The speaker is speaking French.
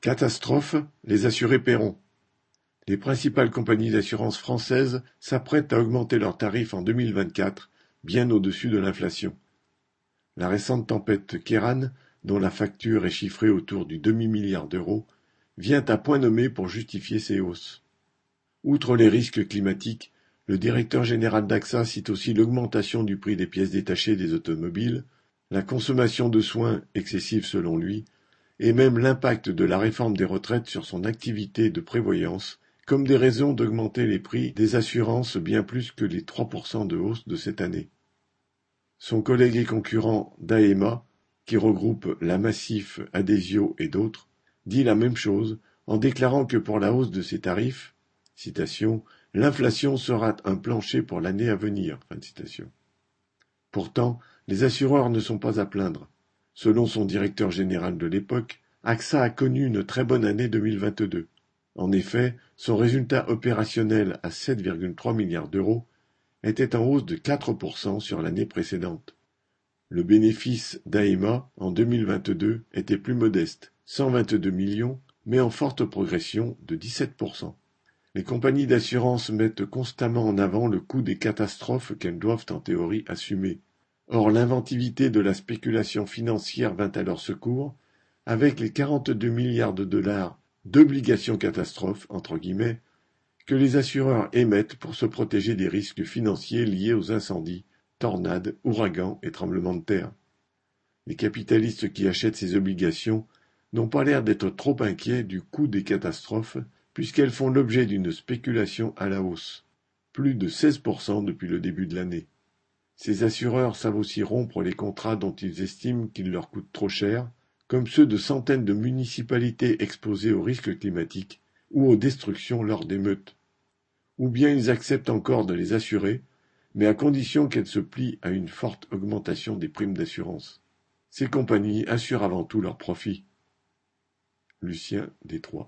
Catastrophe, les assurés paieront. Les principales compagnies d'assurance françaises s'apprêtent à augmenter leurs tarifs en 2024, bien au-dessus de l'inflation. La récente tempête Kéran, dont la facture est chiffrée autour du demi-milliard d'euros, vient à point nommé pour justifier ces hausses. Outre les risques climatiques, le directeur général d'AXA cite aussi l'augmentation du prix des pièces détachées des automobiles, la consommation de soins excessive selon lui, et même l'impact de la réforme des retraites sur son activité de prévoyance comme des raisons d'augmenter les prix des assurances bien plus que les 3% de hausse de cette année. Son collègue et concurrent Daema, qui regroupe la Massif, Adesio et d'autres, dit la même chose en déclarant que pour la hausse de ses tarifs, l'inflation sera un plancher pour l'année à venir. Pourtant, les assureurs ne sont pas à plaindre. Selon son directeur général de l'époque, AXA a connu une très bonne année 2022. En effet, son résultat opérationnel à 7,3 milliards d'euros était en hausse de 4% sur l'année précédente. Le bénéfice d'AEMA en 2022 était plus modeste, 122 millions, mais en forte progression de 17%. Les compagnies d'assurance mettent constamment en avant le coût des catastrophes qu'elles doivent en théorie assumer. Or l'inventivité de la spéculation financière vint à leur secours, avec les 42 milliards de dollars d'obligations catastrophes entre guillemets que les assureurs émettent pour se protéger des risques financiers liés aux incendies, tornades, ouragans et tremblements de terre. Les capitalistes qui achètent ces obligations n'ont pas l'air d'être trop inquiets du coût des catastrophes puisqu'elles font l'objet d'une spéculation à la hausse, plus de 16% depuis le début de l'année. Ces assureurs savent aussi rompre les contrats dont ils estiment qu'ils leur coûtent trop cher, comme ceux de centaines de municipalités exposées aux risques climatiques ou aux destructions lors d'émeutes. Ou bien ils acceptent encore de les assurer, mais à condition qu'elles se plient à une forte augmentation des primes d'assurance. Ces compagnies assurent avant tout leurs profits. Lucien Détroit